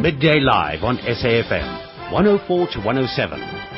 Midday Live on SAFM, 104 to 107.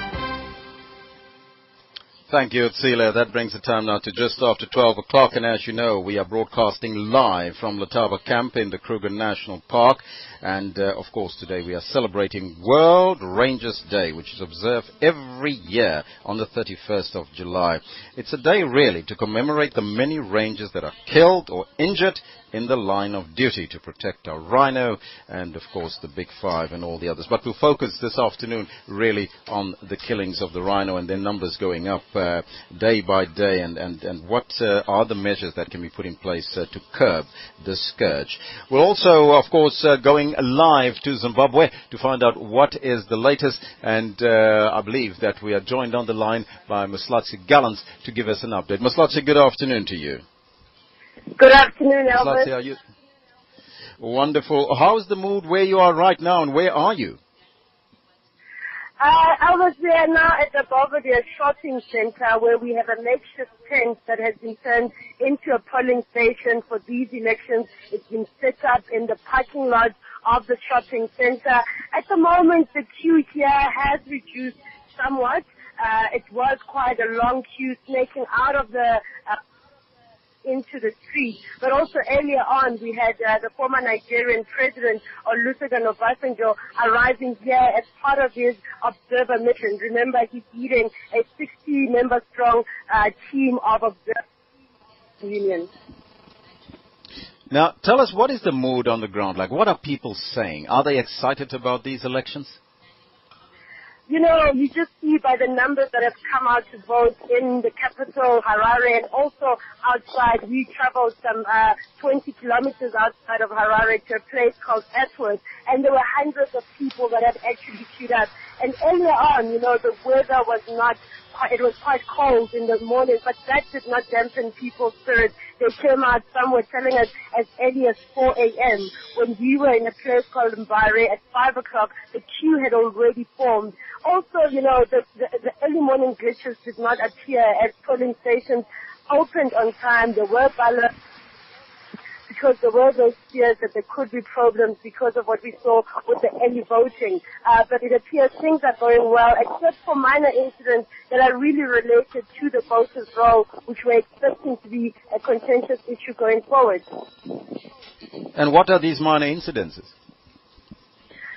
Thank you, Tsila. That brings the time now to just after 12 o'clock. And as you know, we are broadcasting live from Letaba Camp in the Kruger National Park. And uh, of course, today we are celebrating World Rangers Day, which is observed every year on the 31st of July. It's a day really to commemorate the many rangers that are killed or injured in the line of duty to protect our rhino and of course the big five and all the others. But we'll focus this afternoon really on the killings of the rhino and their numbers going up uh, day by day and, and, and what uh, are the measures that can be put in place uh, to curb this scourge. We're also of course uh, going live to Zimbabwe to find out what is the latest and uh, I believe that we are joined on the line by Maslatsi Gallants to give us an update. Maslatsi, good afternoon to you. Good afternoon, Elvis. are you? Wonderful. How is the mood where you are right now, and where are you? Uh, Elvis, we are now at the Belvedere Shopping Center where we have a makeshift tent that has been turned into a polling station for these elections. It's been set up in the parking lot of the shopping center. At the moment, the queue here has reduced somewhat. Uh, it was quite a long queue snaking out of the uh, into the street. But also earlier on, we had uh, the former Nigerian president, Olusegun Obasanjo, arriving here as part of his observer mission. Remember, he's leading a 60-member strong uh, team of observer unions. Now, tell us what is the mood on the ground like? What are people saying? Are they excited about these elections? You know, you just see by the numbers that have come out to vote in the capital, Harare, and also outside. We traveled some uh, 20 kilometers outside of Harare to a place called Epworth, and there were hundreds of people that had actually queued up. And earlier on, you know, the weather was not it was quite cold in the morning, but that did not dampen people's spirits. They came out, some were telling us as early as 4 a.m. When we were in a place called Mbare at 5 o'clock, the queue had already formed. Also, you know, the, the, the early morning glitches did not appear as polling stations opened on time. There were ballots because there were those fears that there could be problems because of what we saw with the early voting. Uh, but it appears things are going well, except for minor incidents that are really related to the voters' roll, which we're expecting to be a contentious issue going forward. And what are these minor incidences?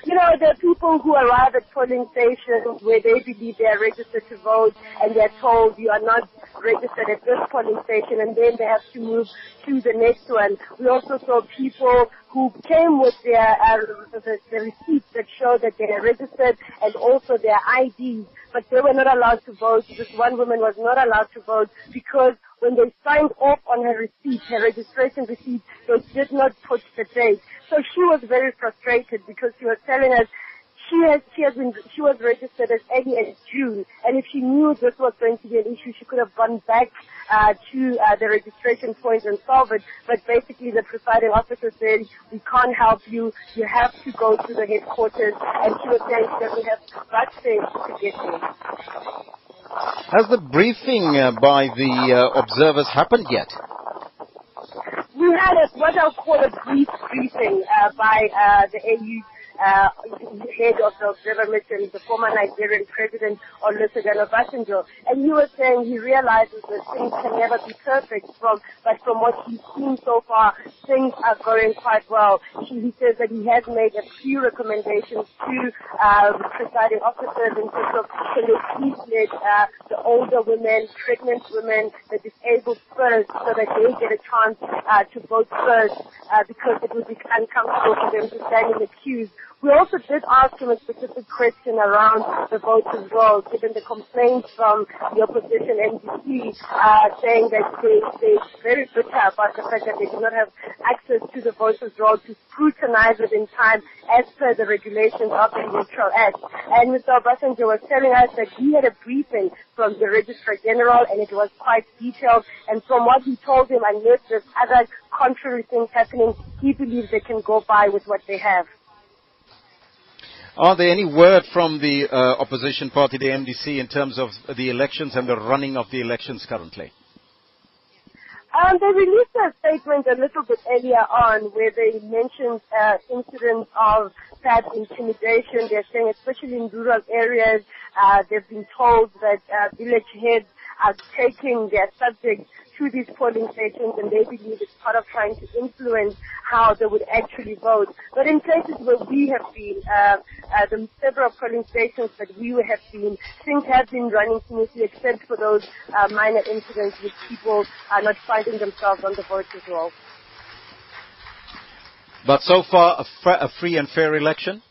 You know, there are people who arrive at polling stations where they believe they are registered to vote and they're told you are not registered at this polling station and then they have to move to the next one. We also saw people who came with their uh, the, the receipts that show that they are registered and also their IDs, but they were not allowed to vote. This one woman was not allowed to vote because when they signed off on her receipt, her registration receipt, they did not put the date. So she was very frustrated because she was telling us she has she has been she was registered as early as June, and if she knew this was going to be an issue, she could have gone back uh, to uh, the registration point and solve it. But basically, the presiding officer said, "We can't help you. You have to go to the headquarters." And she was saying she doesn't have bus fares to get there. Has the briefing uh, by the uh, observers happened yet? We had a, what I'll call a brief briefing uh, by uh, the AU uh, head of the observer mission, the former Nigerian president Olusegun Obasanjo, and he was saying he realizes that things can never be perfect from, but from what he's seen so far, things are going quite well. He, says that he has made a few recommendations to uh, presiding officers in terms of can they please let uh, the older women, pregnant women, the disabled first, so that they get a chance uh, to vote first, uh, because it would be uncomfortable for them to stand in the queues we also did ask him a specific question around the voters' roll, given the complaints from the opposition MDC, uh, saying that they, they're very bitter about the fact that they do not have access to the voters' roll to scrutinize it in time as per the regulations of the Electoral Act. And Mr. Obasanjo was telling us that he had a briefing from the Registrar General and it was quite detailed. And from what he told him, unless there's other contrary things happening, he believes they can go by with what they have. Are there any word from the uh, opposition party, the MDC, in terms of the elections and the running of the elections currently? Um, they released a statement a little bit earlier on where they mentioned uh, incidents of bad intimidation. They're saying, especially in rural areas, uh, they've been told that uh, village heads are taking their subjects to these polling stations and they believe it's part of trying to influence how they would actually vote. But in places where we have been, uh, uh, the several polling stations that we have been, things have been running smoothly except for those uh, minor incidents with people are not finding themselves on the voters roll. But so far, a, a free and fair election?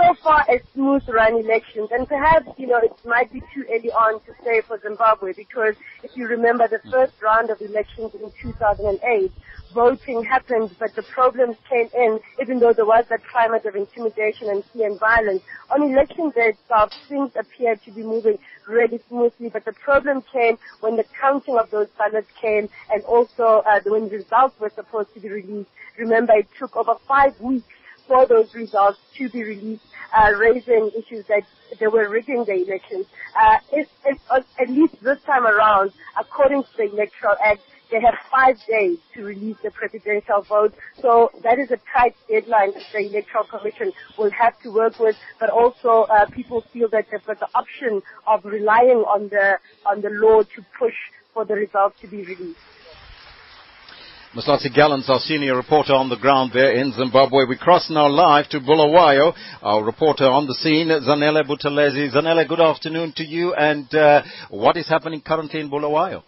So far a smooth run elections and perhaps, you know, it might be too early on to say for Zimbabwe because if you remember the first round of elections in 2008, voting happened but the problems came in even though there was that climate of intimidation and fear and violence. On election day itself, things appeared to be moving really smoothly but the problem came when the counting of those ballots came and also uh, when results were supposed to be released. Remember, it took over five weeks for those results to be released, uh, raising issues that they were rigging the elections. Uh, if, if, uh, at least this time around, according to the Electoral Act, they have five days to release the presidential vote. So that is a tight deadline that the Electoral Commission will have to work with. But also, uh, people feel that they've got the option of relying on the on the law to push for the results to be released. Mslatsi Gallants, our senior reporter on the ground there in Zimbabwe. We cross now live to Bulawayo. Our reporter on the scene, Zanele Buthelezi. Zanele, good afternoon to you. And uh, what is happening currently in Bulawayo?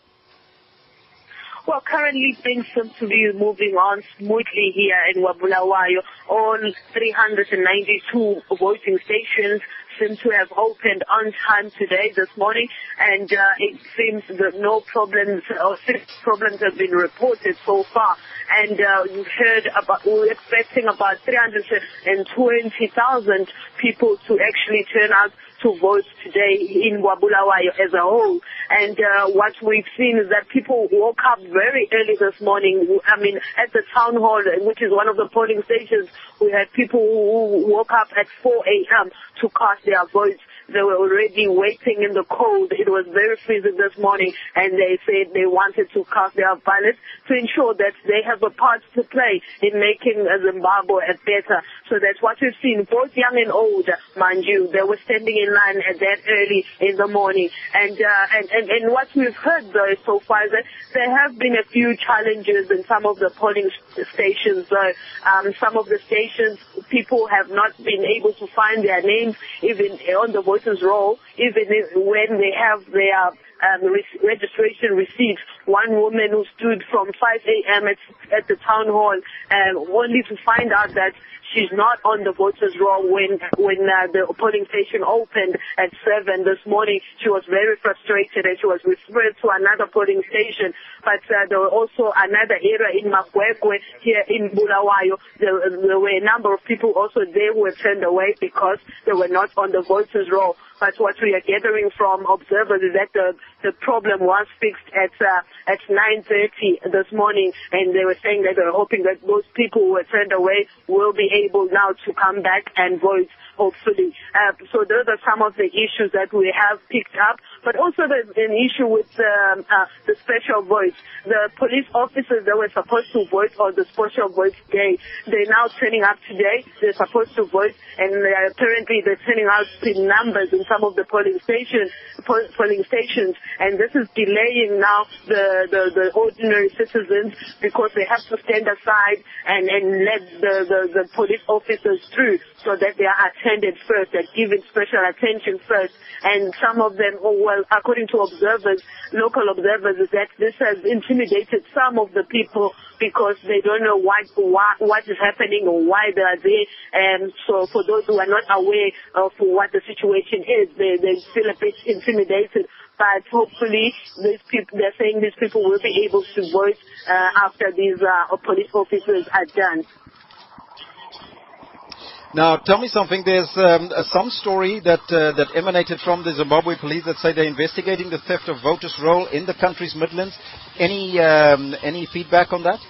Well, currently things seem to be moving on smoothly here in Wabulawayo. All 392 voting stations seem to have opened on time today, this morning, and uh, it seems that no problems or six problems have been reported so far. And uh, you've heard about, we're expecting about 320,000 people to actually turn out to vote today in Wabulawayo as a whole. And uh, what we've seen is that people woke up very early this morning. I mean, at the town hall, which is one of the polling stations, we had people who woke up at 4 a.m. to cast their votes. They were already waiting in the cold. It was very freezing this morning, and they said they wanted to cast their ballots to ensure that they have a part to play in making Zimbabwe better. So that's what we've seen, both young and old, mind you. They were standing in line at that early in the morning. And, uh, and, and, and what we've heard though so far is that there have been a few challenges in some of the polling stations. Uh, um, some of the stations, people have not been able to find their names even on the voters roll, even if, when they have their um, re- registration receipts. One woman who stood from 5 a.m. At, at the town hall, um, only to find out that she's not on the voters roll when when uh, the polling station opened at seven this morning. She was very frustrated and she was referred to another polling station. But uh, there were also another area in Magwegwe here in Bulawayo. There, there were a number of people also there who were turned away because they were not on the voters roll. But what we are gathering from observers is that the, the problem was fixed at uh, at 9:30 this morning, and they were saying that they were hoping that those people who were turned away will be able now to come back and vote hopefully. Uh, so those are some of the issues that we have picked up. But also there's an issue with um, uh, the special voice. The police officers that were supposed to vote on the special voice day, they're now turning up today. They're supposed to vote, and apparently they're turning out in numbers in some of the polling stations. Polling stations, and this is delaying now the, the, the ordinary citizens because they have to stand aside and, and let the, the, the police officers through so that they are attended first and given special attention first. And some of them, oh, well, according to observers, local observers, is that this has intimidated some of the people because they don't know what what, what is happening or why they are there. And so for those who are not aware of what the situation is, they, they feel a bit intimidated but hopefully these people, they're saying these people will be able to vote uh, after these uh, police officers are done. Now, tell me something. There's um, some story that uh, that emanated from the Zimbabwe police that say they're investigating the theft of voters' roll in the country's Midlands. Any um, any feedback on that?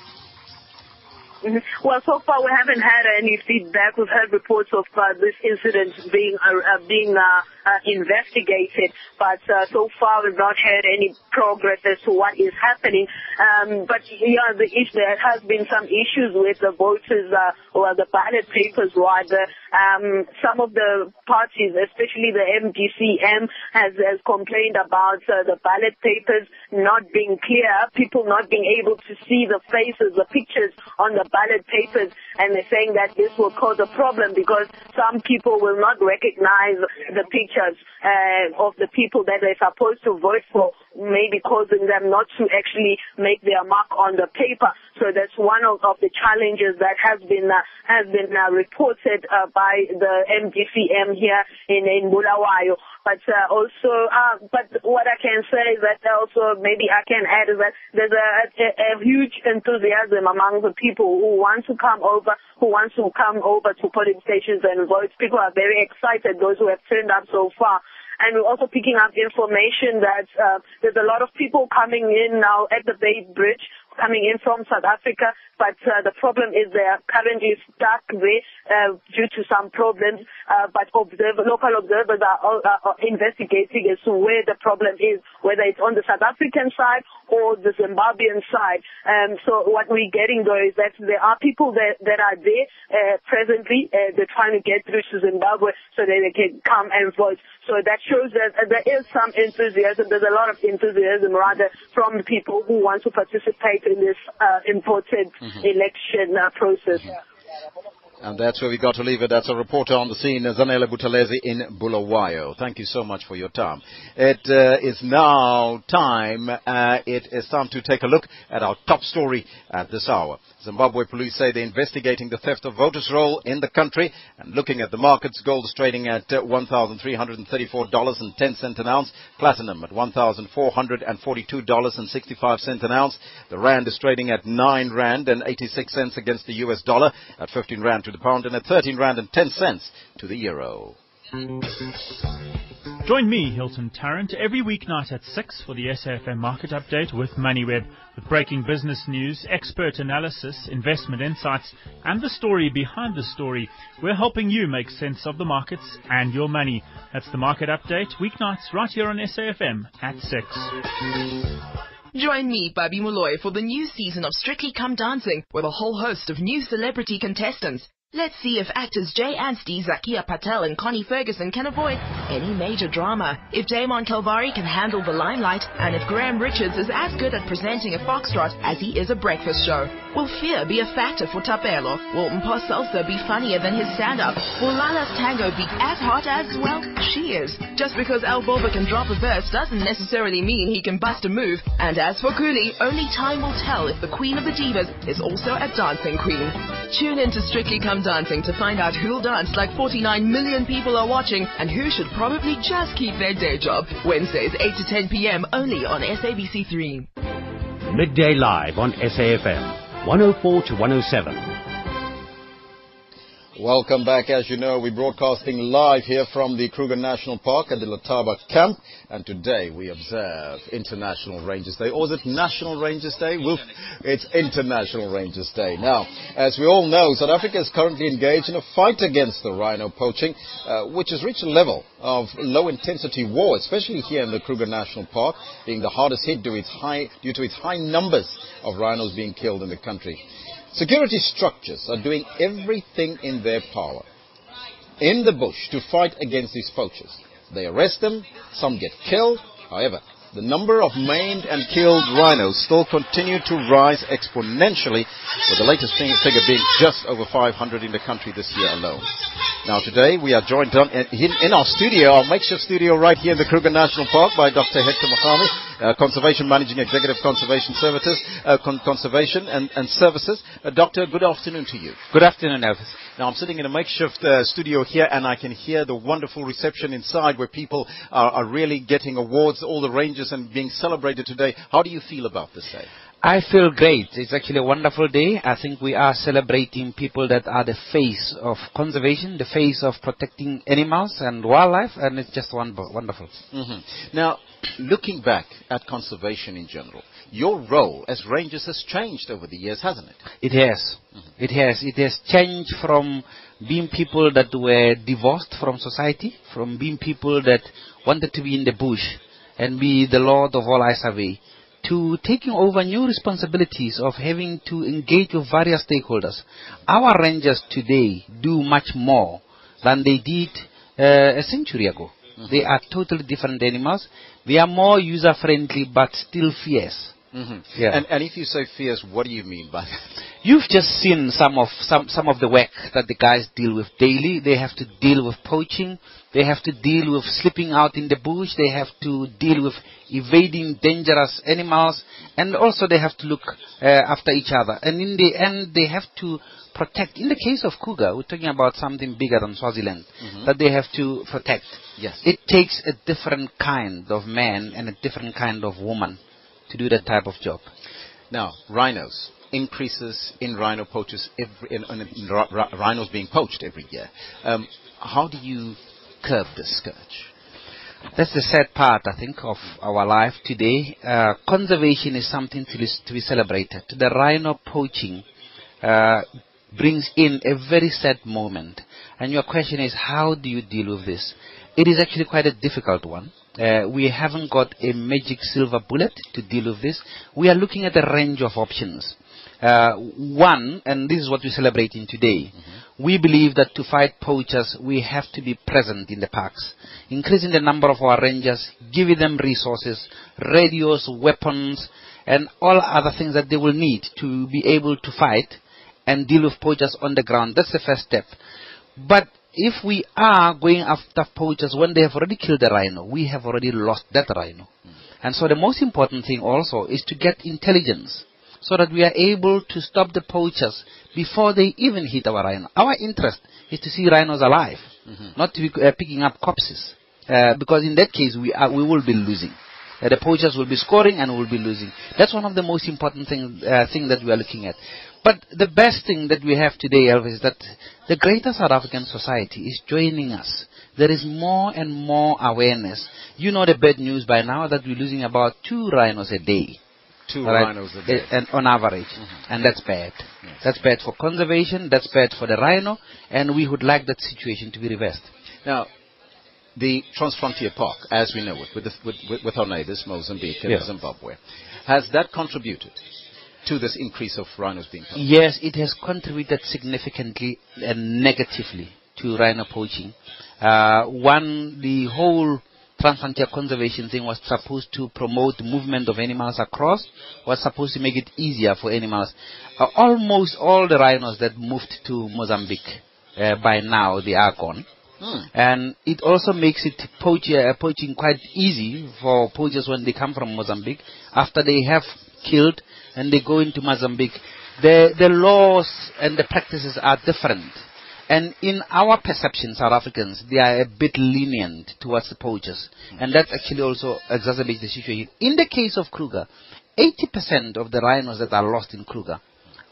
Mm-hmm. Well, so far we haven't had any feedback. We've had reports of uh, this incident being uh, uh being uh, uh, investigated. But uh, so far, we've not had any progress as to what is happening. Um, but yeah, the there has been some issues with the voters uh, or the ballot papers. Rather, um, some of the parties, especially the MDCM, has, has complained about uh, the ballot papers not being clear, people not being able to see the faces, the pictures on the ballot papers, and they're saying that this will cause a problem because some people will not recognize the uh, of the people that they're supposed to vote for, maybe causing them not to actually make their mark on the paper. So that's one of, of the challenges that has been uh, has been uh, reported uh, by the MDCM here in in Bulawayo. But uh, also, uh, but what I can say is that also maybe I can add is that there's a, a, a huge enthusiasm among the people who want to come over, who want to come over to polling stations and vote. People are very excited. Those who have turned up so far. And we're also picking up information that uh, there's a lot of people coming in now at the Beitbridge coming in from South Africa, but uh, the problem is they are currently stuck there uh, due to some problems. Uh, but local observers are, are, are investigating as to where the problem is, whether it's on the South African side or the Zimbabwean side. Um, so what we're getting though is that there are people that, that are there uh, presently. Uh, they're trying to get through to Zimbabwe so that they can come and vote. So that shows that uh, there is some enthusiasm. There's a lot of enthusiasm rather from the people who want to participate in this uh, important Mm-hmm. election uh, process. And that's where we've got to leave it. That's a reporter on the scene, Zanele Buthelezi in Bulawayo. Thank you so much for your time. It uh, is now time. Uh, it is time to take a look at our top story at this hour. Zimbabwe police say they're investigating the theft of voters' roll in the country. And looking at the markets, gold is trading at uh, $1,334.10 an ounce. Platinum at $1,442.65 an ounce. The rand is trading at 9 rand and 86 cents against the US dollar, at 15 rand to the pound, and at 13 rand and 10 cents to the euro. Join me, Hilton Tarrant, every weeknight at 6 for the SAFM Market Update with MoneyWeb, with breaking business news, expert analysis, investment insights, and the story behind the story. We're helping you make sense of the markets and your money. That's the Market Update, weeknights right here on SAFM at 6. Join me, Babi Molloy, for the new season of Strictly Come Dancing with a whole host of new celebrity contestants. Let's see if actors Jay Anstey, Zakeeya Patel, and Connie Ferguson can avoid any major drama. If Damon Calvari can handle the limelight, and if Graham Richards is as good at presenting a foxtrot as he is a breakfast show. Will fear be a factor for Tapelo? Will Mpo Salsa be funnier than his stand-up? Will Lala's tango be as hot as, well, she is? Just because El Boba can drop a verse doesn't necessarily mean he can bust a move. And as for Cooley, only time will tell if the queen of the divas is also a dancing queen. Tune in to Strictly Come Dancing to find out who'll dance like 49 million people are watching and who should probably just keep their day job. Wednesdays 8 to 10 p.m. only on SABC3. Midday Live on SAFM. 104 to 107. Welcome back. As you know, we're broadcasting live here from the Kruger National Park at the Letaba camp. And today we observe International Rangers Day. Or is it National Rangers Day? We'll, it's International Rangers Day. Now, as we all know, South Africa is currently engaged in a fight against the rhino poaching, uh, which has reached a level of low intensity war, especially here in the Kruger National Park, being the hardest hit due, its high, due to its high numbers of rhinos being killed in the country. Security structures are doing everything in their power in the bush to fight against these poachers. They arrest them, some get killed. However, the number of maimed and killed rhinos still continue to rise exponentially, with the latest figure being just over 500 in the country this year alone. Now today we are joined in, our studio, our makeshift studio right here in the Kruger National Park by Dr. Hector Magome, uh, Conservation Managing Executive Conservation Services, uh, Con- Conservation and, and Services. Uh, Doctor, good afternoon to you. Good afternoon, Elvis. Now I'm sitting in a makeshift uh, studio here and I can hear the wonderful reception inside where people are, are really getting awards, all the ranges and being celebrated today. How do you feel about this day? I feel great. It's actually a wonderful day. I think we are celebrating people that are the face of conservation, the face of protecting animals and wildlife, and it's just wonderful. wonderful. hmm Now, looking back at conservation in general, your role as rangers has changed over the years, hasn't it? It has. It has. It has changed from being people that were divorced from society, from being people that wanted to be in the bush and be the Lord of all I survey, to taking over new responsibilities of having to engage with various stakeholders. Our rangers today do much more than they did uh, a century ago. They are totally different animals. They are more user friendly but still fierce. Mm-hmm. Yeah. And, and if you say fierce, what do you mean by that? You've just seen some of some some of the work that the guys deal with daily. They have to deal with poaching. They have to deal with sleeping out in the bush. They have to deal with evading dangerous animals, and also they have to look uh, after each other. And in the end, they have to protect. In the case of Kruger, we're talking about something bigger than Swaziland that they have to protect. Yes. It takes a different kind of man and a different kind of woman to do that type of job. Now, rhinos. Increases in rhino poachers every, in, in, in rhinos being poached every year. Um, how do you curb this scourge? That's the sad part, I think, of our life today. Uh, conservation is something to, to be celebrated. The rhino poaching uh, brings in a very sad moment. And your question is, how do you deal with this? It is actually quite a difficult one. Uh, we haven't got a magic silver bullet to deal with this. We are looking at a range of options. Uh, one, and this is what we're celebrating today, we believe that to fight poachers, we have to be present in the parks, increasing the number of our rangers, giving them resources, radios, weapons, and all other things that they will need to be able to fight and deal with poachers on the ground. That's the first step. But if we are going after poachers when they have already killed a rhino, we have already lost that rhino. And so the most important thing also is to get intelligence so that we are able to stop the poachers before they even hit our rhino. Our interest is to see rhinos alive, not to be uh, picking up corpses. Uh, because in that case, we, are, we will be losing. Uh, the poachers will be scoring and we will be losing. That's one of the most important thing, uh, thing that we are looking at. But the best thing that we have today, Elvis, is that the greater South African society is joining us. There is more and more awareness. You know the bad news by now that we're losing about two rhinos a day. Two right? rhinos a day. Eh, And on average. And that's bad. That's bad for conservation, that's bad for the rhino, and we would like that situation to be reversed. Now, the Transfrontier Park, as we know it, with, the, with, with, our neighbors, Mozambique and Yeah. Zimbabwe, has that contributed to this increase of rhinos being poached? Yes, it has contributed significantly and negatively to rhino poaching. Uh, one, the whole Transfrontier Conservation thing was supposed to promote the movement of animals across, was supposed to make it easier for animals. Uh, almost all the rhinos that moved to Mozambique uh, by now, they are gone. And it also makes it poach, uh, poaching quite easy for poachers when they come from Mozambique. After they have killed and they go into Mozambique, the, the laws and the practices are different. And in our perception, South Africans, they are a bit lenient towards the poachers. And that actually also exacerbates the situation. In the case of Kruger, 80% of the rhinos that are lost in Kruger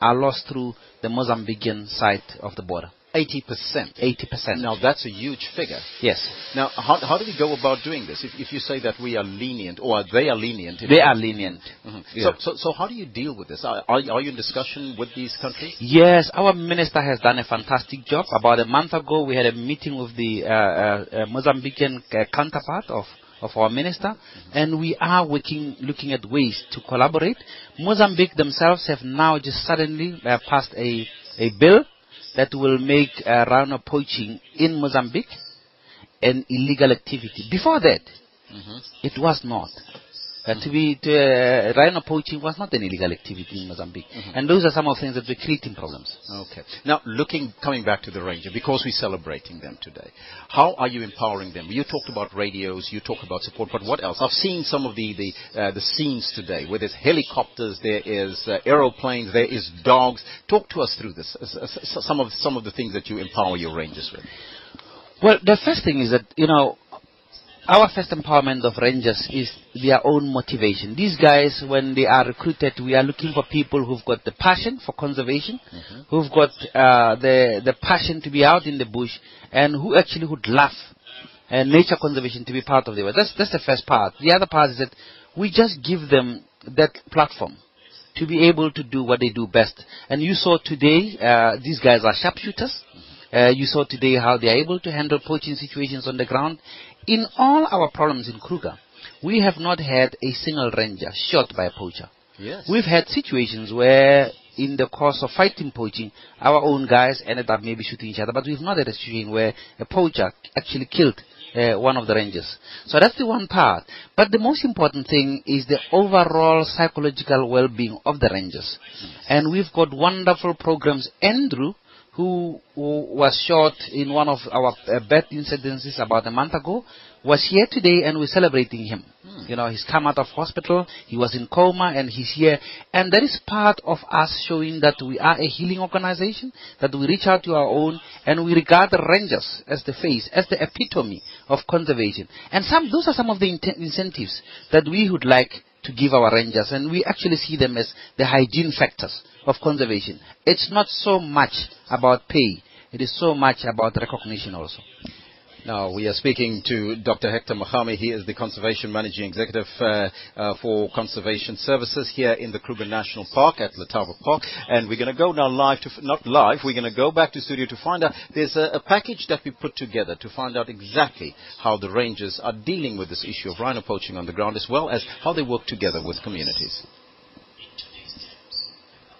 are lost through the Mozambican side of the border. 80%. 80%. Now, that's a huge figure. Yes. Now, how, how do we go about doing this? If, if you say that we are lenient, or they are lenient. They are lenient. Mhm. Yeah. So, so, so how do you deal with this? Are, are, are you in discussion with these countries? Yes, our minister has done a fantastic job. About a month ago, we had a meeting with the uh, uh, uh, Mozambican uh, counterpart of, of our minister, and we are working, looking at ways to collaborate. Mozambique themselves have now just suddenly uh, passed a, a bill that will make uh, rhino poaching in Mozambique an illegal activity. Before that, it was not. Uh, to be to, uh, rhino poaching was not an illegal activity in Mozambique, and those are some of the things that were creating problems. Okay. Now, looking, coming back to the ranger, because we're celebrating them today, how are you empowering them? You talked about radios, you talked about support, but what else? I've seen some of the the, uh, the scenes today, where there's helicopters, there is uh, aeroplanes, there is dogs. Talk to us through this. uh, some of some of the things that you empower your rangers with. Well, the first thing is that you know, our first empowerment of rangers is their own motivation. These guys, when they are recruited, we are looking for people who've got the passion for conservation, who've got uh, the the passion to be out in the bush, and who actually would love uh, nature conservation to be part of their work. That's, that's the first part. The other part is that we just give them that platform to be able to do what they do best. And you saw today, uh, these guys are sharpshooters. Uh, you saw today how they are able to handle poaching situations on the ground. In all our problems in Kruger, we have not had a single ranger shot by a poacher. Yes. We've had situations where, in the course of fighting poaching, our own guys ended up maybe shooting each other, but we've not had a situation where a poacher actually killed uh, one of the rangers. So that's the one part. But the most important thing is the overall psychological well-being of the rangers. And we've got wonderful programs. Andrew, who, who was shot in one of our uh, bad incidences about a month ago, was here today and we're celebrating him. You know, he's come out of hospital, he was in coma and he's here. And that is part of us showing that we are a healing organization, that we reach out to our own and we regard the rangers as the face, as the epitome of conservation. And some, those are some of the incentives that we would like to give our rangers and we actually see them as the hygiene factors of conservation. It's not so much about pay, it is so much about recognition also. Now, we are speaking to Dr. Hector Magome. He is the Conservation Managing Executive uh, uh, for Conservation Services here in the Kruger National Park at Letaba Park. And we're going to go now live to, f- not live, we're going to go back to studio to find out, there's a, a package that we put together to find out exactly how the rangers are dealing with this issue of rhino poaching on the ground as well as how they work together with communities.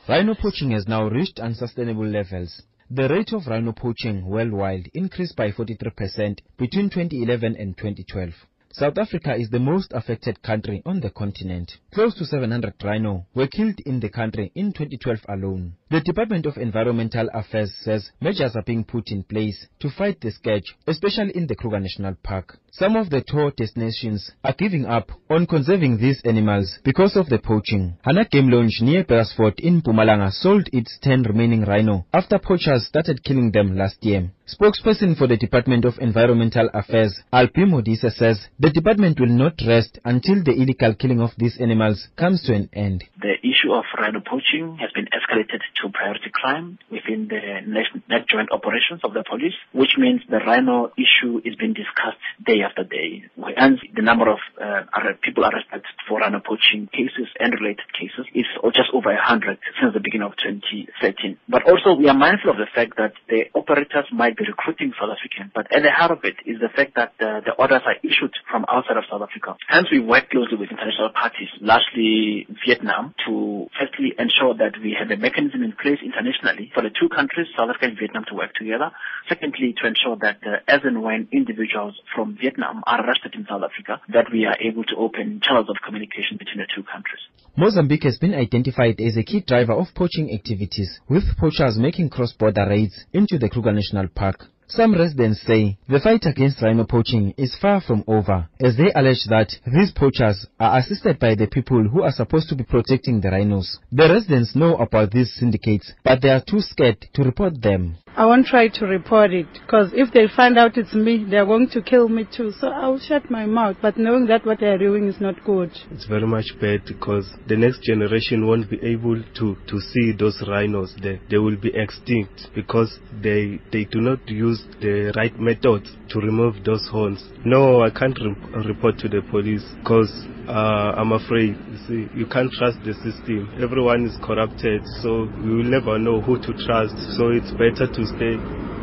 Rhino poaching has now reached unsustainable levels. The rate of rhino poaching worldwide increased by 43% between 2011 and 2012. South Africa is the most affected country on the continent. Close to 700 rhino were killed in the country in 2012 alone. The Department of Environmental Affairs says measures are being put in place to fight the scourge, especially in the Kruger National Park. Some of the tour destinations are giving up on conserving these animals because of the poaching. Hana Game Lounge near Burgersfort in Mpumalanga sold its 10 remaining rhino after poachers started killing them last year. Spokesperson for the Department of Environmental Affairs, Albi Modise says the department will not rest until the illegal killing of these animals comes to an end. The issue of rhino poaching has been escalated to priority crime within the net joint operations of the police, which means the rhino issue is being discussed day after day. And the number of uh, people arrested for rhino poaching cases and related cases is just over 100 since the beginning of 2013. But also we are mindful of the fact that the operators might be recruiting South Africans, but at the heart of it is the fact that uh, the orders are issued from outside of South Africa. Hence we work closely with international parties, largely Vietnam, to firstly ensure that we have a mechanism in place internationally for the two countries, South Africa and Vietnam, to work together. Secondly, to ensure that uh, as and when individuals from Vietnam are arrested in South Africa, that we are able to open channels of communication between the two countries. Mozambique has been identified as a key driver of poaching activities, with poachers making cross-border raids into the Kruger National Park. Some residents say the fight against rhino poaching is far from over, as they allege that these poachers are assisted by the people who are supposed to be protecting the rhinos. The residents know about these syndicates, but they are too scared to report them. I won't try to report it because if they find out it's me, they're going to kill me too. So I'll shut my mouth, but knowing that what they're doing is not good. It's very much bad because the next generation won't be able to, to see those rhinos there. They will be extinct because they, they do not use the right methods to remove those horns. No, I can't re- report to the police because uh, I'm afraid. You see, you can't trust the system. Everyone is corrupted, so you will never know who to trust. So it's better to stay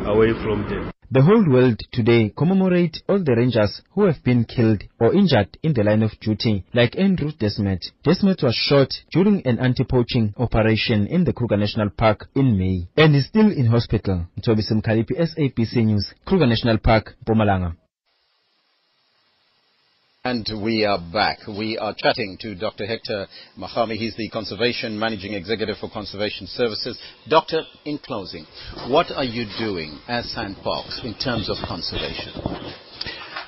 away from them. The whole world today commemorate all the rangers who have been killed or injured in the line of duty, like Andrew Desmet. Desmet was shot during an anti-poaching operation in the Kruger National Park in May and is still in hospital. Toby Simkalipi, SABC News, Kruger National Park, Mpumalanga. And we are back. We are chatting to Dr. Hector Magome. He's the Conservation Managing Executive for Conservation Services. Doctor, in closing, what are you doing as SANParks in terms of conservation?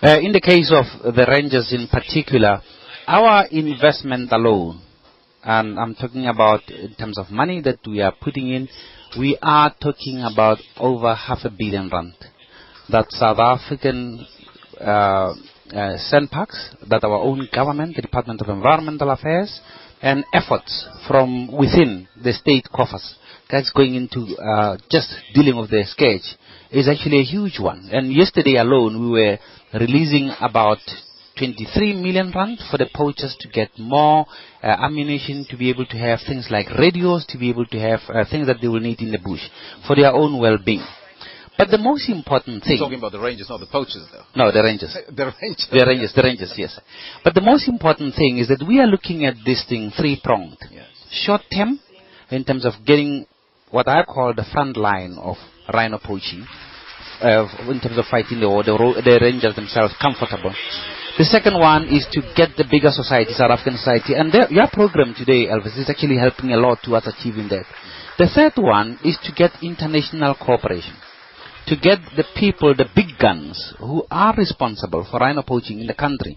Uh, in the case of the rangers in particular, our investment alone, and I'm talking about in terms of money that we are putting in, we are talking about over half a billion rand. That South African uh, uh, that our own government, the Department of Environmental Affairs, and efforts from within the state coffers. That's going into uh, just dealing with the scourge is actually a huge one. And yesterday alone, we were releasing about 23 million rand for the poachers to get more uh, ammunition, to be able to have things like radios, to be able to have uh, things that they will need in the bush for their own well-being. But the most important thing. You're talking about the rangers, not the poachers, though. No, the rangers. the rangers. The rangers, the rangers, yes. But the most important thing is that we are looking at this thing three-pronged. Yes. Short term, in terms of getting what I call the front line of rhino poaching, uh, in terms of fighting the, the, the rangers themselves comfortable. The second one is to get the bigger society, South African society, and the, your program today, Elvis, is actually helping a lot towards achieving that. The third one is to get international cooperation to get the people, the big guns, who are responsible for rhino poaching in the country,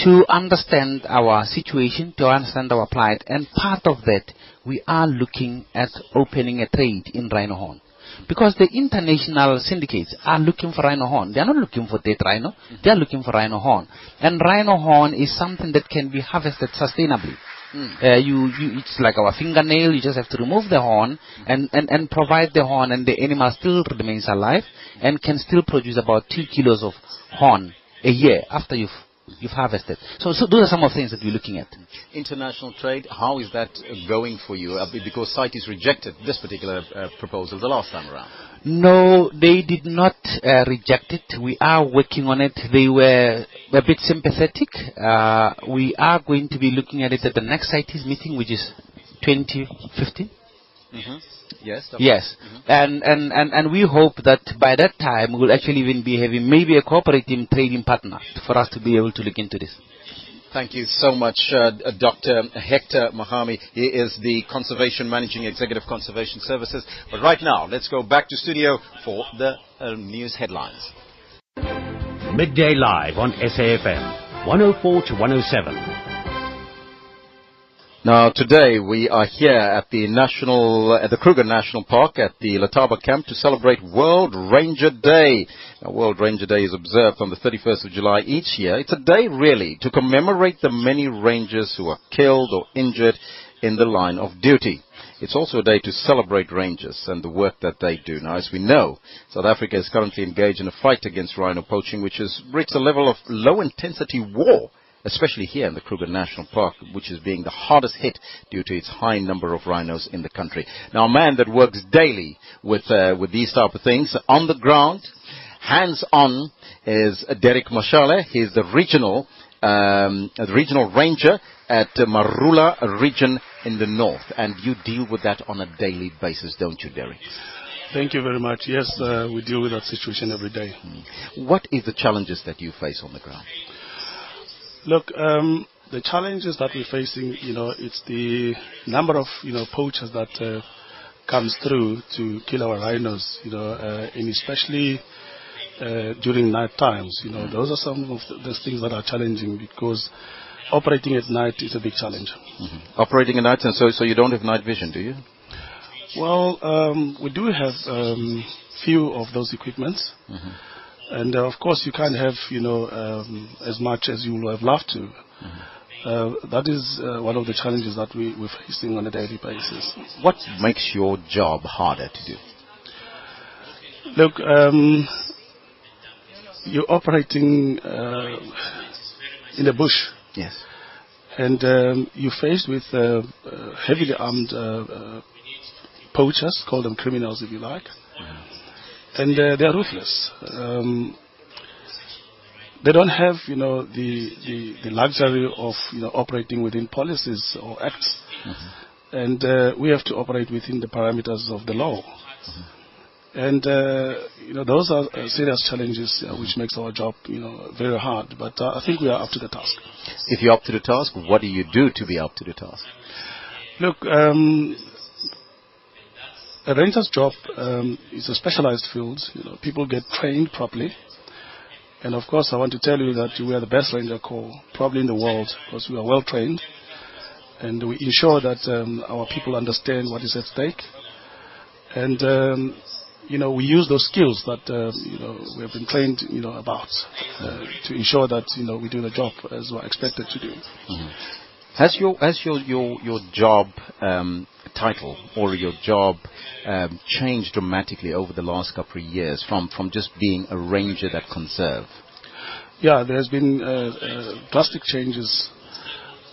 to understand our situation, to understand our plight, and part of that, we are looking at opening a trade in rhino horn. Because the international syndicates are looking for rhino horn. They are not looking for dead rhino. They are looking for rhino horn. And rhino horn is something that can be harvested sustainably. Mm. Uh, you, you, it's like our fingernail. You just have to remove the horn and, and, and provide the horn, and the animal still remains alive and can still produce about two kilos of horn a year after you've you've harvested. So, so those are some of the things that we're looking at. International trade, how is that going for you? Uh, because CITES rejected this particular uh, proposal the last time around. No, they did not uh, reject it. We are working on it. They were a bit sympathetic. Uh, we are going to be looking at it at the next CITES meeting, which is 2015. Mm-hmm. Yes. Yes. Mm-hmm. And, and, and, and we hope that by that time we'll actually even be having maybe a cooperative trading partner for us to be able to look into this. Thank you so much, uh, Dr. Hector Magome. He is the Conservation Managing Executive Conservation Services. But right now, let's go back to studio for the uh, news headlines. Midday Live on SAFM, 104 to 107. Now, today we are here at the National, at the Kruger National Park at the Letaba camp to celebrate World Ranger Day. Now, World Ranger Day is observed on the 31st of July each year. It's a day really to commemorate the many rangers who are killed or injured in the line of duty. It's also a day to celebrate rangers and the work that they do. Now, as we know, South Africa is currently engaged in a fight against rhino poaching, which has reached a level of low intensity war especially here in the Kruger National Park, which is being the hardest hit due to its high number of rhinos in the country. Now, a man that works daily with, uh, with these type of things on the ground, hands-on, is Derek Mashale. He's the regional, um, the regional ranger at Marula region in the north, and you deal with that on a daily basis, don't you, Derek? Thank you very much. Yes, uh, we deal with that situation every day. Mm. What is the challenges that you face on the ground? Look, um, the challenges that we're facing, you know, it's the number of, you know, poachers that uh, comes through to kill our rhinos, you know, uh, and especially uh, during night times, you know, those are some of the, the, things that are challenging because operating at night is a big challenge. Mm-hmm. Operating at night, and so so you don't have night vision, do you? Well, um, we do have um, few of those equipments. Mm-hmm. And uh, of course, you can't have you know um, as much as you would have loved to. Mm-hmm. Uh, that is uh, one of the challenges that we, we're facing on a daily basis. What makes your job harder to do? Look, um, you're operating uh, in the bush. Yes. And um, you're faced with uh, uh, heavily armed poachers, call them criminals if you like. Mm-hmm and uh, they are ruthless. Um, they don't have, you know, the, the, the, luxury of, you know, operating within policies or acts. Mm-hmm. And uh, we have to operate within the parameters of the law. Mm-hmm. And, uh, you know, those are uh, serious challenges uh, which makes our job, you know, very hard. But uh, I think we are up to the task. If you're up to the task, what do you do to be up to the task? Look, um, a ranger's job um, is a specialized field. You know, people get trained properly. And of course, I want to tell you that we are the best ranger corps probably in the world because we are well trained. And we ensure that um, our people understand what is at stake. And, um, you know, we use those skills that, uh, you know, we have been trained, you know, about uh, to ensure that, you know, we do the job as we're expected to do. Mm-hmm. Has your has your your your job um, title or your job um, changed dramatically over the last couple of years from from just being a ranger that conserve? Yeah, there's been uh, uh, drastic changes.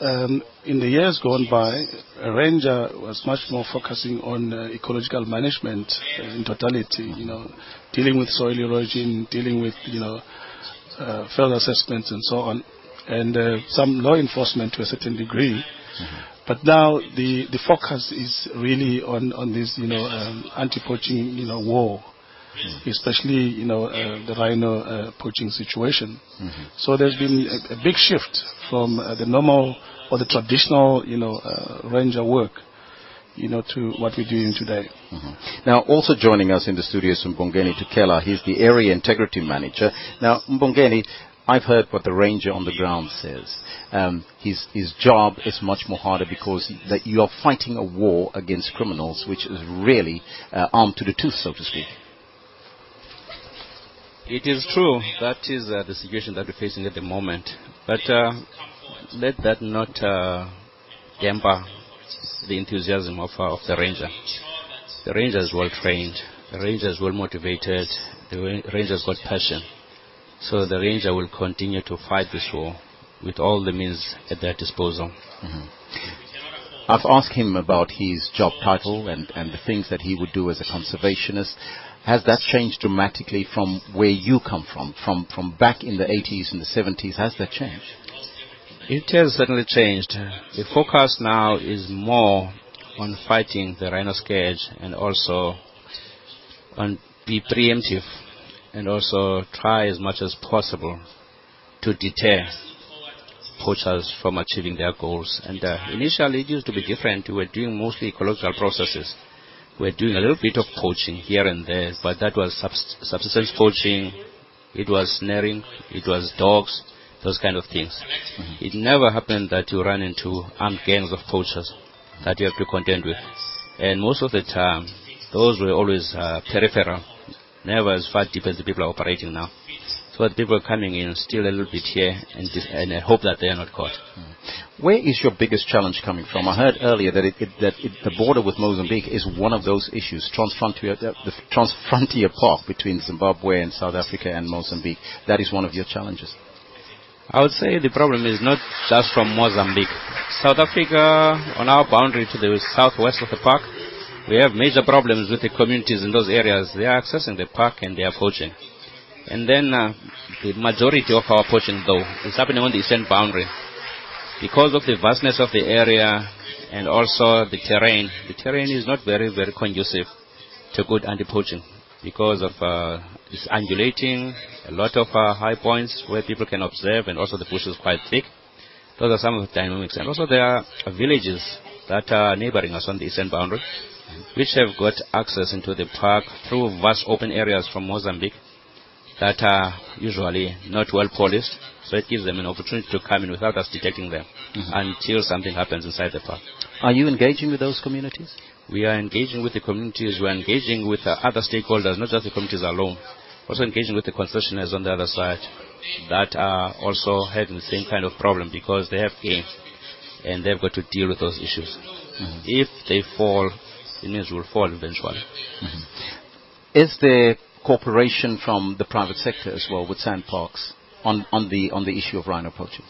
Um, in the years gone by, a ranger was much more focusing on uh, ecological management in totality. You know, dealing with soil erosion, dealing with you know uh, field assessments and so on, and uh, some law enforcement to a certain degree. Mm-hmm. But now the, the focus is really on, on this, you know, um, anti-poaching, you know, war, mm-hmm. especially, you know, uh, the rhino uh, poaching situation. Mm-hmm. So there's been a, a big shift from uh, the normal or the traditional, you know, uh, ranger work you know, to what we're doing today. Mm-hmm. Now, also joining us in the studio is Mbongeni Tukela. He's the Area Integrity Manager. Now, Mbongeni, I've heard what the ranger on the ground says. Um, his, his job is much more harder because that you are fighting a war against criminals, which is really uh, armed to the tooth, so to speak. It is true. That is uh, the situation that we're facing at the moment. But uh, let that not uh, damper the enthusiasm of, uh, of the ranger. The ranger is well trained. The ranger is well motivated. The ranger has got passion. So the ranger will continue to fight this war with all the means at their disposal. Mm-hmm. I've asked him about his job title and, and the things that he would do as a conservationist. Has that changed dramatically from where you come from, from, from back in the 80s and the 70s? Has that changed? It has certainly changed. The focus now is more on fighting the rhino scourge and also on be preemptive and also try as much as possible to deter poachers from achieving their goals. And uh, initially it used to be different. We were doing mostly ecological processes. We were doing a little bit of poaching here and there, but that was subsistence poaching. It was snaring. It was dogs. Those kind of things. Mm-hmm. It never happened that you run into armed gangs of poachers that you have to contend with. And most of the time, those were always uh, peripheral never as far deep as the people are operating now. So the people are coming in still a little bit here and, and I hope that they are not caught. Mm. Where is your biggest challenge coming from? I heard earlier that, it, it, that it, the border with Mozambique is one of those issues, Transfrontier, uh, the Transfrontier Park between Zimbabwe and South Africa and Mozambique. That is one of your challenges. I would say the problem is not just from Mozambique. South Africa, on our boundary to the southwest of the park, we have major problems with the communities in those areas. They are accessing the park and they are poaching. And then uh, the majority of our poaching, though, is happening on the eastern boundary. Because of the vastness of the area and also the terrain, the terrain is not very, very conducive to good anti-poaching because of uh, it's undulating, a lot of uh, high points where people can observe, and also the bush is quite thick. Those are some of the dynamics. And also there are villages that are neighboring us on the eastern boundary which have got access into the park through vast open areas from Mozambique that are usually not well policed. So it gives them an opportunity to come in without us detecting them mm-hmm. until something happens inside the park. Are you engaging with those communities? We are engaging with the communities. We are engaging with uh, other stakeholders, not just the communities alone. Also engaging with the concessionaires on the other side that are also having the same kind of problem because they have game and they've got to deal with those issues. Mm-hmm. If they fall it means will fall eventually. Mm-hmm. Is there cooperation from the private sector as well with SANParks on, on, the, on the issue of rhino poaching?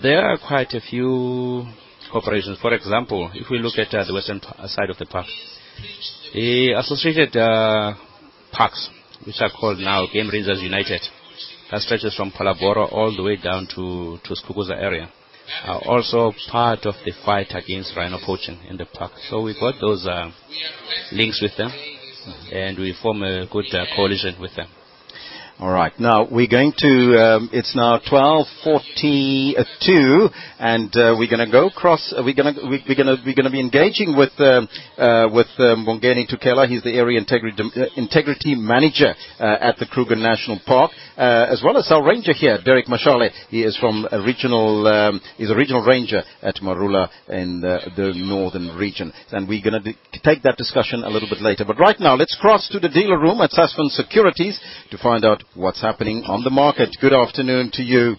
There are quite a few corporations. For example, if we look at uh, the western p- side of the park, the associated uh, parks, which are called now Game Rangers United, that stretches from Phalaborwa all the way down to, to Skukuza area are also part of the fight against rhino poaching in the park. So we got those uh, links with them, and we form a good uh, coalition with them. All right. Now we're going to. Um, it's now 12:42, and uh, we're going to go across. Uh, we're going to we, we're going to we're going to be engaging with um, uh, with um, Mbongeni Tukela. He's the area integrity uh, integrity manager uh, at the Kruger National Park, uh, as well as our ranger here, Derek Mashale. He is from a regional. Um, he's a regional ranger at Marula in the, the northern region, and we're going to take that discussion a little bit later. But right now, let's cross to the dealer room at Sasfin Securities to find out what's happening on the market. Good afternoon to you.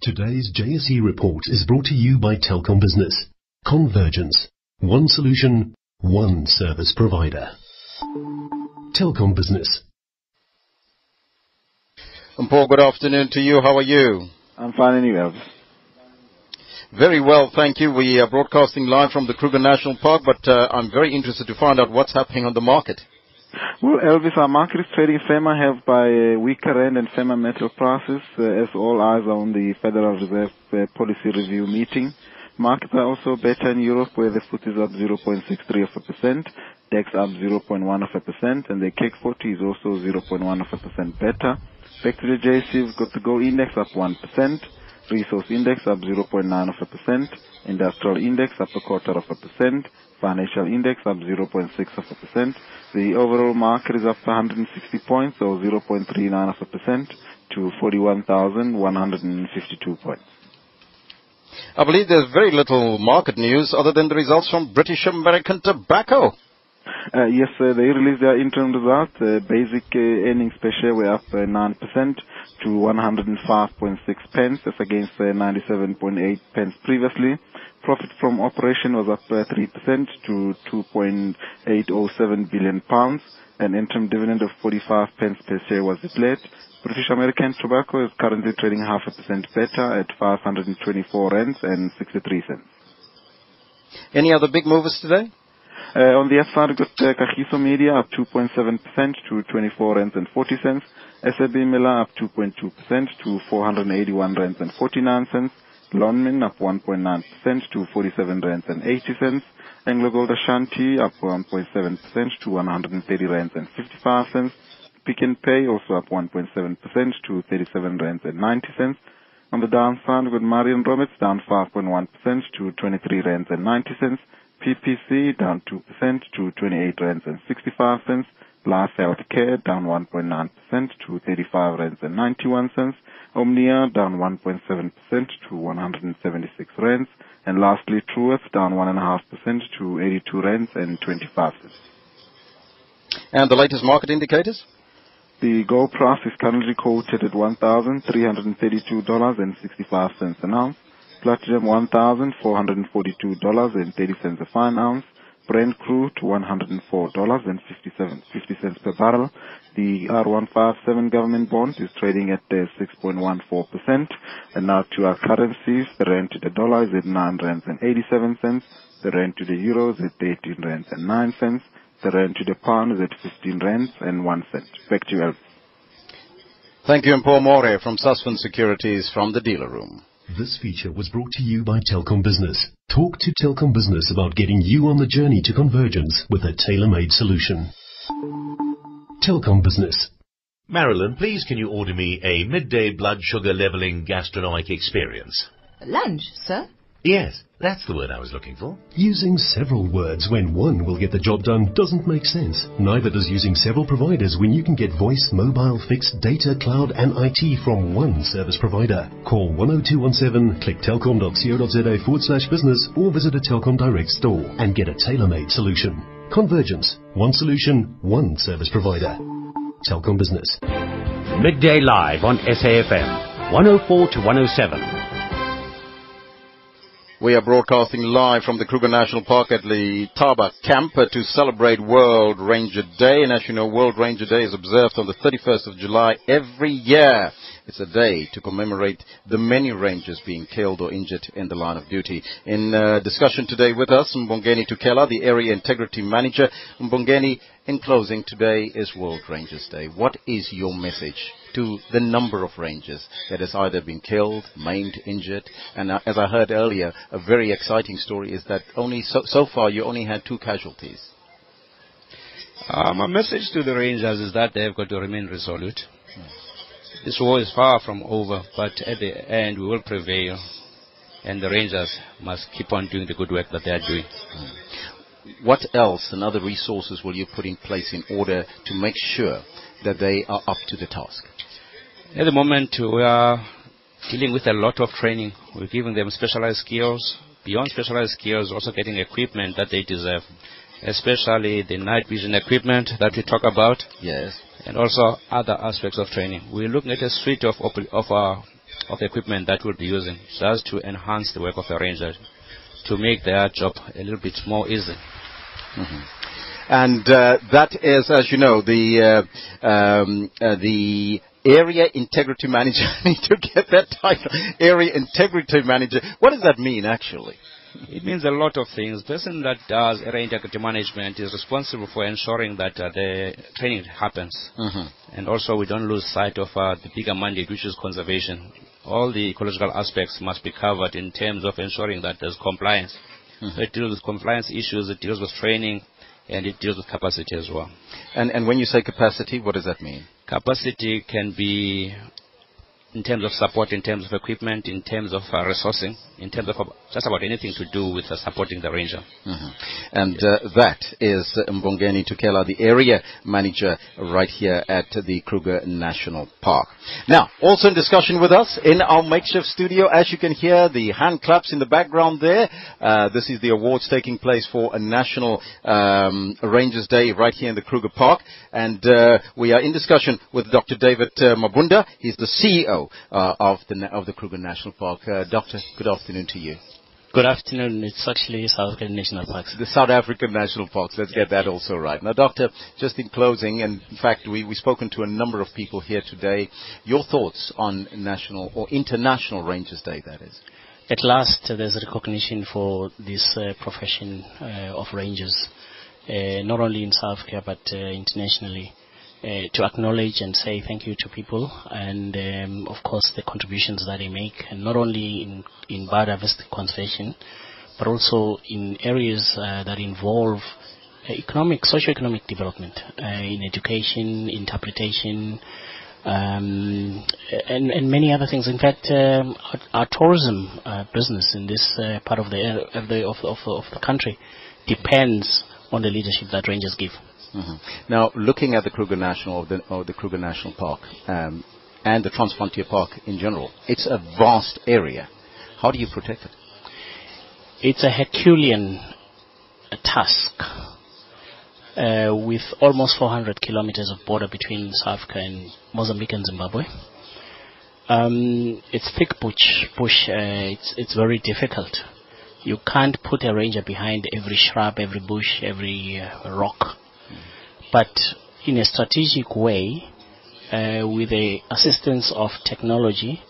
Today's JSE report is brought to you by Telkom Business. Convergence. One solution, one service provider. Telkom Business. And Paul, good afternoon to you. How are you? I'm fine, and you, Elvis? Very well, thank you. We are broadcasting live from the Kruger National Park, but uh, I'm very interested to find out what's happening on the market. Well, Elvis, our market is trading firmer have by a weaker rand and firmer metal prices uh, as all eyes are on the Federal Reserve uh, policy review meeting. Markets are also better in Europe where the FTSE is up 0.63 of a percent, DAX up 0.1 of a percent, and the CAC 40 is also 0.1 of a percent better. Back to the JSE, we've got the gold index up 1%, resource index up 0.9 of a percent, industrial index up a quarter of a percent, financial index up 0.6 of a percent. The overall market is up 160 points or 0.39 of a percent to 41,152 points. I believe there's very little market news other than the results from British American Tobacco. Uh, yes, uh, they released their interim results. Uh, basic earnings per share were up 9% uh, to 105.6 pence as against uh, 97.8 pence previously. Profit from operation was up 3% to 2.807 billion pounds. An interim dividend of 45 pence per share was declared. British American Tobacco is currently trading half a percent better at 524 rands and 63 cents. Any other big movers today? Uh, on the S side, we've got uh, Kagiso Media up 2.7% to 24 rands and 40 cents. SABMiller up 2.2% to 481 rands and 49 cents. Lonmin up 1.9% to 47 rands and 80 cents. AngloGold Ashanti up 1.7% to 130 rands and 55 cents. Pick n Pay also up 1.7% to 37 rands and 90 cents. On the downside, with Murray & Roberts down 5.1% to 23 rands and 90 cents. PPC down 2% to 28 rands and 65 cents. Life Healthcare down 1.9% to 35 rands and 91 cents. Omnia down 1.7% to 176 rands. And lastly, Truworths down 1.5% to 82 rands and 25 cents. And the latest market indicators? The gold price is currently quoted at $1,332.65 an ounce. Platinum $1,442.30 a fine ounce. Brent crude $104.50 per barrel. The R157 government bond is trading at 6.14%. And now to our currencies, the rand to the dollar is at 9 rands and 87 cents. The rand to the euro is at 18 rands and 9 cents. The rand to the pound is at 15 rands and 1 cent. Back to you, Elvis. Thank you, and Paul More from Sasfin Securities from the dealer room. This feature was brought to you by Telkom Business. Talk to Telkom Business about getting you on the journey to convergence with a tailor-made solution. Telkom Business. Marilyn, please can you order me a midday blood sugar leveling gastronomic experience? Lunch, sir? Yes, that's the word I was looking for. Using several words when one will get the job done doesn't make sense. Neither does using several providers when you can get voice, mobile, fixed, data, cloud and IT from one service provider. Call 10217, click telkom.co.za forward slash business or visit a Telkom Direct store and get a tailor-made solution. Convergence. One solution, one service provider. Telkom Business. Midday Live on SAFM. 104 to 107. We are broadcasting live from the Kruger National Park at the Taba Camp to celebrate World Ranger Day. And as you know, World Ranger Day is observed on the 31st of July every year. It's a day to commemorate the many rangers being killed or injured in the line of duty. In uh, discussion today with us, Mbongeni Tukela, the Area Integrity Manager. Mbongeni, in closing, today is World Rangers Day. What is your message to the number of rangers that has either been killed, maimed, injured? And uh, as I heard earlier, a very exciting story is that only so, so far you only had two casualties. Uh, my message to the Rangers is that they've got to remain resolute. This war is far from over, but at the end we will prevail, and the Rangers must keep on doing the good work that they are doing. What else and other resources will you put in place in order to make sure that they are up to the task? At the moment, we are dealing with a lot of training. We're giving them specialized skills. Beyond specialized skills, also getting equipment that they deserve, especially the night vision equipment that we talk about. Yes. And also other aspects of training. We're looking at a suite of, op- of uh, of equipment that we'll be using, just to enhance the work of the ranger, to make their job a little bit more easy. Mhm. And uh, that is, as you know, the uh, um, uh, the area integrity manager. I need to get that title. Area integrity manager. What does that mean, actually? It means a lot of things. The person that does area integrity management is responsible for ensuring that uh, the training happens. Mhm. And also we don't lose sight of uh, the bigger mandate, which is conservation. All the ecological aspects must be covered in terms of ensuring that there's compliance. Mhm. It deals with compliance issues, it deals with training, and it deals with capacity as well. And and when you say capacity, what does that mean? Capacity can be in terms of support, in terms of equipment, in terms of uh, resourcing, in terms of just about anything to do with uh, supporting the ranger. Mhm. And uh, that is Mbongeni Tukela, the area manager right here at the Kruger National Park. Now, also in discussion with us in our makeshift studio, as you can hear the hand claps in the background there. Uh, this is the awards taking place for a National um, Rangers Day right here in the Kruger Park. And uh, we are in discussion with Dr. David Mabunda. He's the CEO uh, of the of the Kruger National Park. Uh, doctor, good afternoon to you. Good afternoon. It's actually South African National Parks. The South African National Parks. Let's get that also right. Now, Doctor, just in closing, and in fact, we, we've spoken to a number of people here today. Your thoughts on National or International Rangers Day, that is. At last, uh, there's recognition for this uh, profession uh, of rangers, uh, not only in South Africa but uh, internationally, uh, to acknowledge and say thank you to people and, um, of course, the contributions that they make, and not only in, in biodiversity conservation, but also in areas uh, that involve economic, socio-economic development, uh, in education, interpretation, um, and, and many other things. In fact, um, our, our tourism uh, business in this uh, part of the, of the of, of, of the country depends on the leadership that rangers give. Mhm. Now, looking at the Kruger National or the, or the Kruger National Park um, and the Transfrontier Park in general, it's a vast area. How do you protect it? It's a Herculean task uh, with almost 400 kilometers of border between South Africa and Mozambique and Zimbabwe. Um, it's thick bush. bush uh, it's, it's very difficult. You can't put a ranger behind every shrub, every bush, every uh, rock. But in a strategic way, uh, with the assistance of technology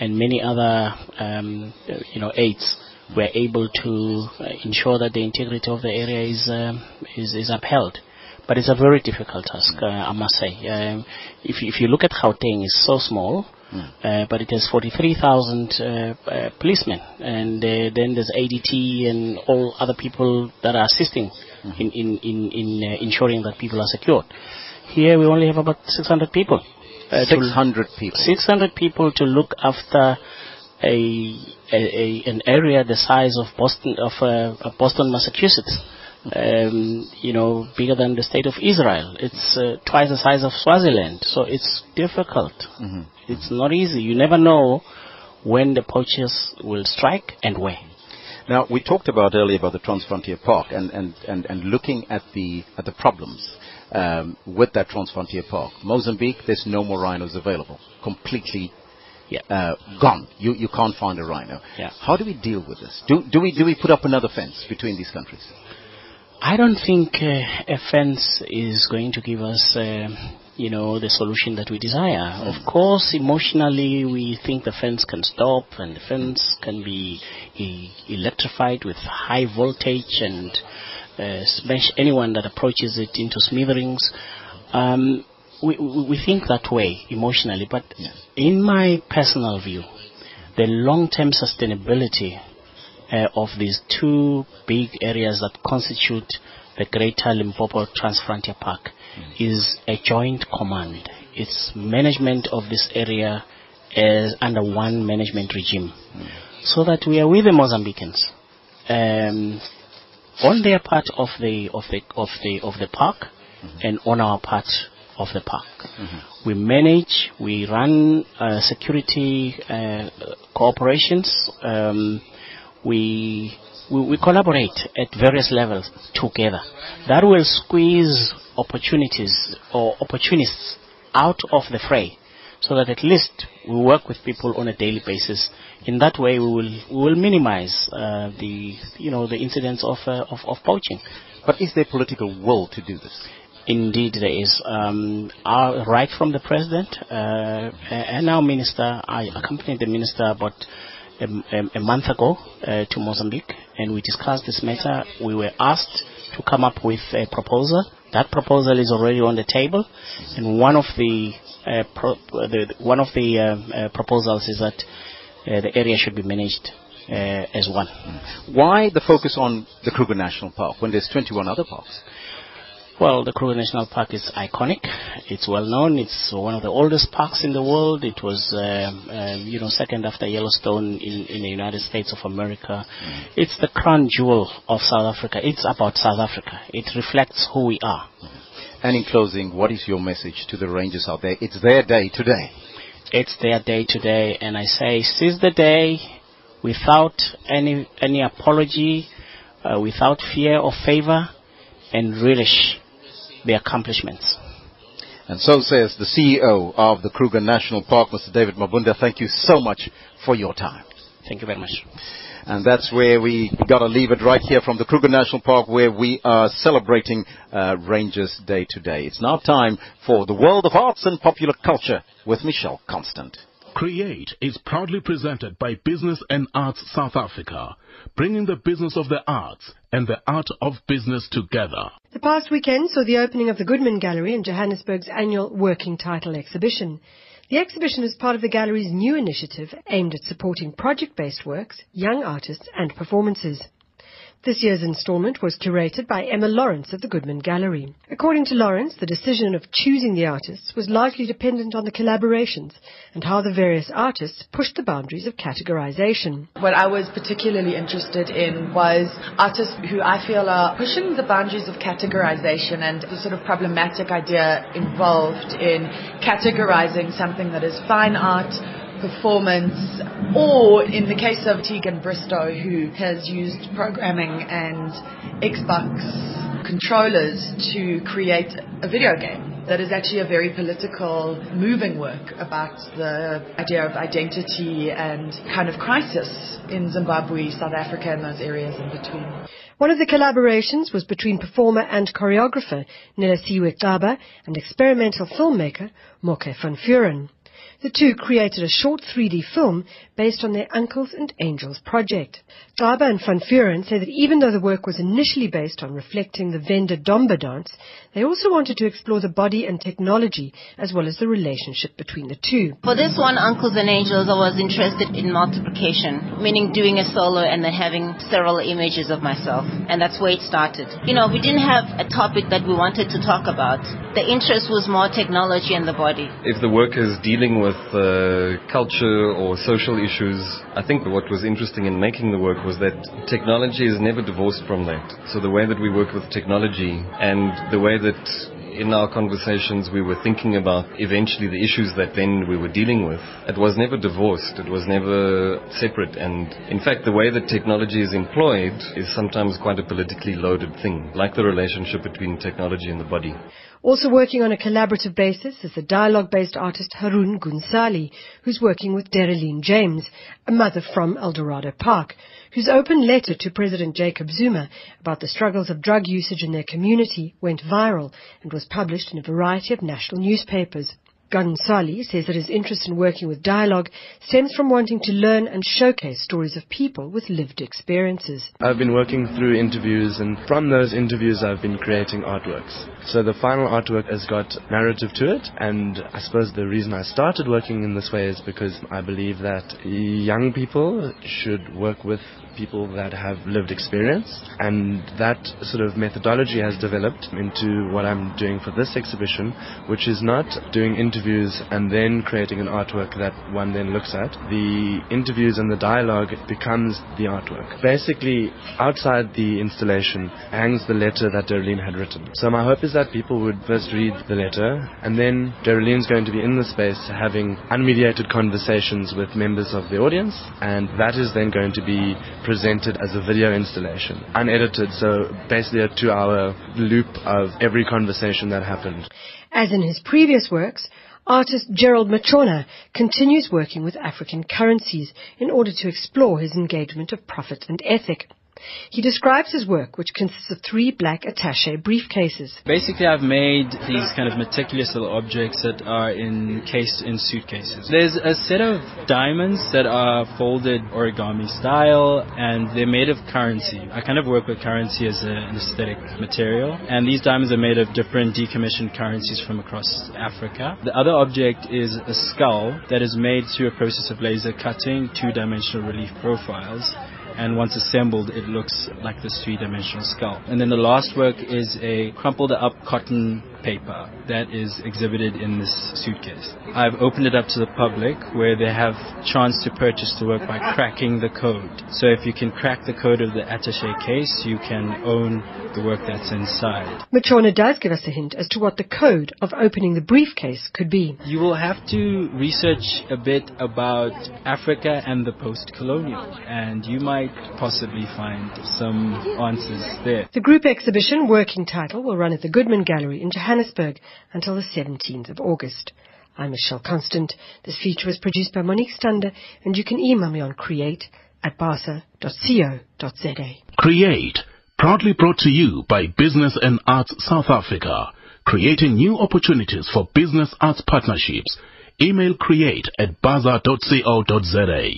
and many other um, uh, you know aids, we're able to uh, ensure that the integrity of the area is um, is, is upheld. But it's a very difficult task, uh, I must say. Um, if, if you look at Gauteng, it's so small, uh, but it has 43,000 uh, uh, policemen, and uh, then there's ADT and all other people that are assisting in in in, in uh, ensuring that people are secured. Here we only have about 600 people. uh, 600 people. 600 people to look after a, a, a an area the size of Boston of uh, Boston, Massachusetts. Um, you know, bigger than the state of Israel. It's uh, twice the size of Swaziland, so it's difficult. Mhm. It's not easy. You never know when the poachers will strike and where. Now, we talked about earlier about the Transfrontier Park and, and, and, and looking at the, at the problems um, with that Transfrontier Park. Mozambique, there's no more rhinos available. Completely uh, gone. You, you can't find a rhino. Yeah. How do we deal with this? Do, do, we, do we put up another fence between these countries? I don't think uh, a fence is going to give us, uh, you know, the solution that we desire. Of course, emotionally, we think the fence can stop and the fence can be e- electrified with high voltage and uh, smash anyone that approaches it into smithereens. Um, we, we think that way emotionally, but in my personal view, the long-term sustainability uh, of these two big areas that constitute the Greater Limpopo Transfrontier Park is a joint command. It's management of this area as under one management regime, so that we are with the Mozambicans um, on their part of the of the of the of the park and on our part of the park. We manage, we run uh, security uh, cooperations. Um, we, we we collaborate at various levels together. That will squeeze opportunities or opportunists out of the fray, so that at least we work with people on a daily basis. In that way, we will we will minimize uh, the you know the incidents of, uh, of of poaching. But is there political will to do this? Indeed, there is. Um, our, right from the president uh, and our minister, I accompanied the minister about a, a, a month ago uh, to Mozambique, and we discussed this matter. We were asked to come up with a proposal. That proposal is already on the table, and one of the, uh, pro- the one of the uh, uh, proposals is that uh, the area should be managed as one. Why the focus on the Kruger National Park when there's 21 other parks? Well, the Kruger National Park is iconic. It's well known. It's one of the oldest parks in the world. It was, um, um, you know, second after Yellowstone in, in the United States of America. Mm. It's the crown jewel of South Africa. It's about South Africa. It reflects who we are. And in closing, what is your message to the rangers out there? It's their day today. It's their day today, and I say, seize the day without any any apology, uh, without fear or favor, and relish the accomplishments. And so says the CEO of the Kruger National Park, Mr. David Mabunda. Thank you so much for your time. Thank you very much. And that's where we got to leave it right here from the Kruger National Park where we are celebrating uh, Rangers Day today. It's now time for the world of arts and popular culture with Michelle Constant. Create is proudly presented by Business and Arts South Africa, bringing the business of the arts and the art of business together. The past weekend saw the opening of the Goodman Gallery in Johannesburg's annual Working Title exhibition. The exhibition is part of the gallery's new initiative aimed at supporting project-based works, young artists and performances. This year's installment was curated by Emma Lawrence of the Goodman Gallery. According to Lawrence, the decision of choosing the artists was largely dependent on the collaborations and how the various artists pushed the boundaries of categorization. What I was particularly interested in was artists who I feel are pushing the boundaries of categorization and the sort of problematic idea involved in categorizing something that is fine art performance, or in the case of Tegan Bristow, who has used programming and Xbox controllers to create a video game that is actually a very political, moving work about the idea of identity and kind of crisis in Zimbabwe, South Africa, and those areas in between. One of the collaborations was between performer and choreographer Nelisiwe Xaba and experimental filmmaker Mocke van Veuren. The two created a short 3D film based on their Uncles and Angels project. Xaba and Van Veuren say that even though the work was initially based on reflecting the Venda Domba dance, they also wanted to explore the body and technology as well as the relationship between the two. For this one, Uncles and Angels, I was interested in multiplication, meaning doing a solo and then having several images of myself. And that's where it started. You know, we didn't have a topic that we wanted to talk about. The interest was more technology and the body. If the work is dealing with uh, culture or social issues, I think what was interesting in making the work was that technology is never divorced from that. So the way that we work with technology and the way that in our conversations we were thinking about eventually the issues that then we were dealing with. It was never divorced, it was never separate, and in fact, the way that technology is employed is sometimes quite a politically loaded thing, like the relationship between technology and the body. Also working on a collaborative basis is the dialogue-based artist Haroon Gunn-Salie, who's working with Darlene James, a mother from Eldorado Park, whose open letter to President Jacob Zuma about the struggles of drug usage in their community went viral and was published in a variety of national newspapers. Gunn-Salie says that his interest in working with dialogue stems from wanting to learn and showcase stories of people with lived experiences. I've been working through interviews and from those interviews I've been creating artworks. So the final artwork has got narrative to it and I suppose the reason I started working in this way is because I believe that young people should work with people that have lived experience and that sort of methodology has developed into what I'm doing for this exhibition which is not doing interviews and then creating an artwork that one then looks at. The interviews and the dialogue becomes the artwork. Basically outside the installation hangs the letter that Darlene had written. So my hope is that people would first read the letter and then Darlene's going to be in the space having unmediated conversations with members of the audience and that is then going to be presented as a video installation, unedited, so basically a two hour loop of every conversation that happened. As in his previous works, Artist Gerald Machona continues working with African currencies in order to explore his engagement of profit and ethic. He describes his work, which consists of three black attache briefcases. Basically, I've made these kind of meticulous little objects that are encased in suitcases. There's a set of diamonds that are folded origami style, and they're made of currency. I kind of work with currency as an aesthetic material, and these diamonds are made of different decommissioned currencies from across Africa. The other object is a skull that is made through a process of laser cutting two-dimensional relief profiles and once assembled it looks like this three-dimensional skull. And then the last work is a crumpled up cotton paper that is exhibited in this suitcase. I've opened it up to the public where they have chance to purchase the work by cracking the code. So if you can crack the code of the attaché case, you can own the work that's inside. Machona does give us a hint as to what the code of opening the briefcase could be. You will have to research a bit about Africa and the post-colonial, and you might possibly find some answers there. The group exhibition working title will run at the Goodman Gallery in Johannesburg until the 17th of August. I'm Michelle Constant. This feature was produced by Monique Stander, and you can email me on create at basa.co.za. Create, proudly brought to you by Business and Arts South Africa, creating new opportunities for business arts partnerships. Email create at basa.co.za.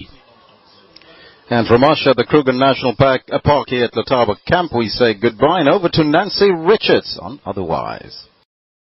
And from us at the Kruger National Park, uh, Park here at Letaba Camp, we say goodbye and over to Nancy Richards on Otherwise.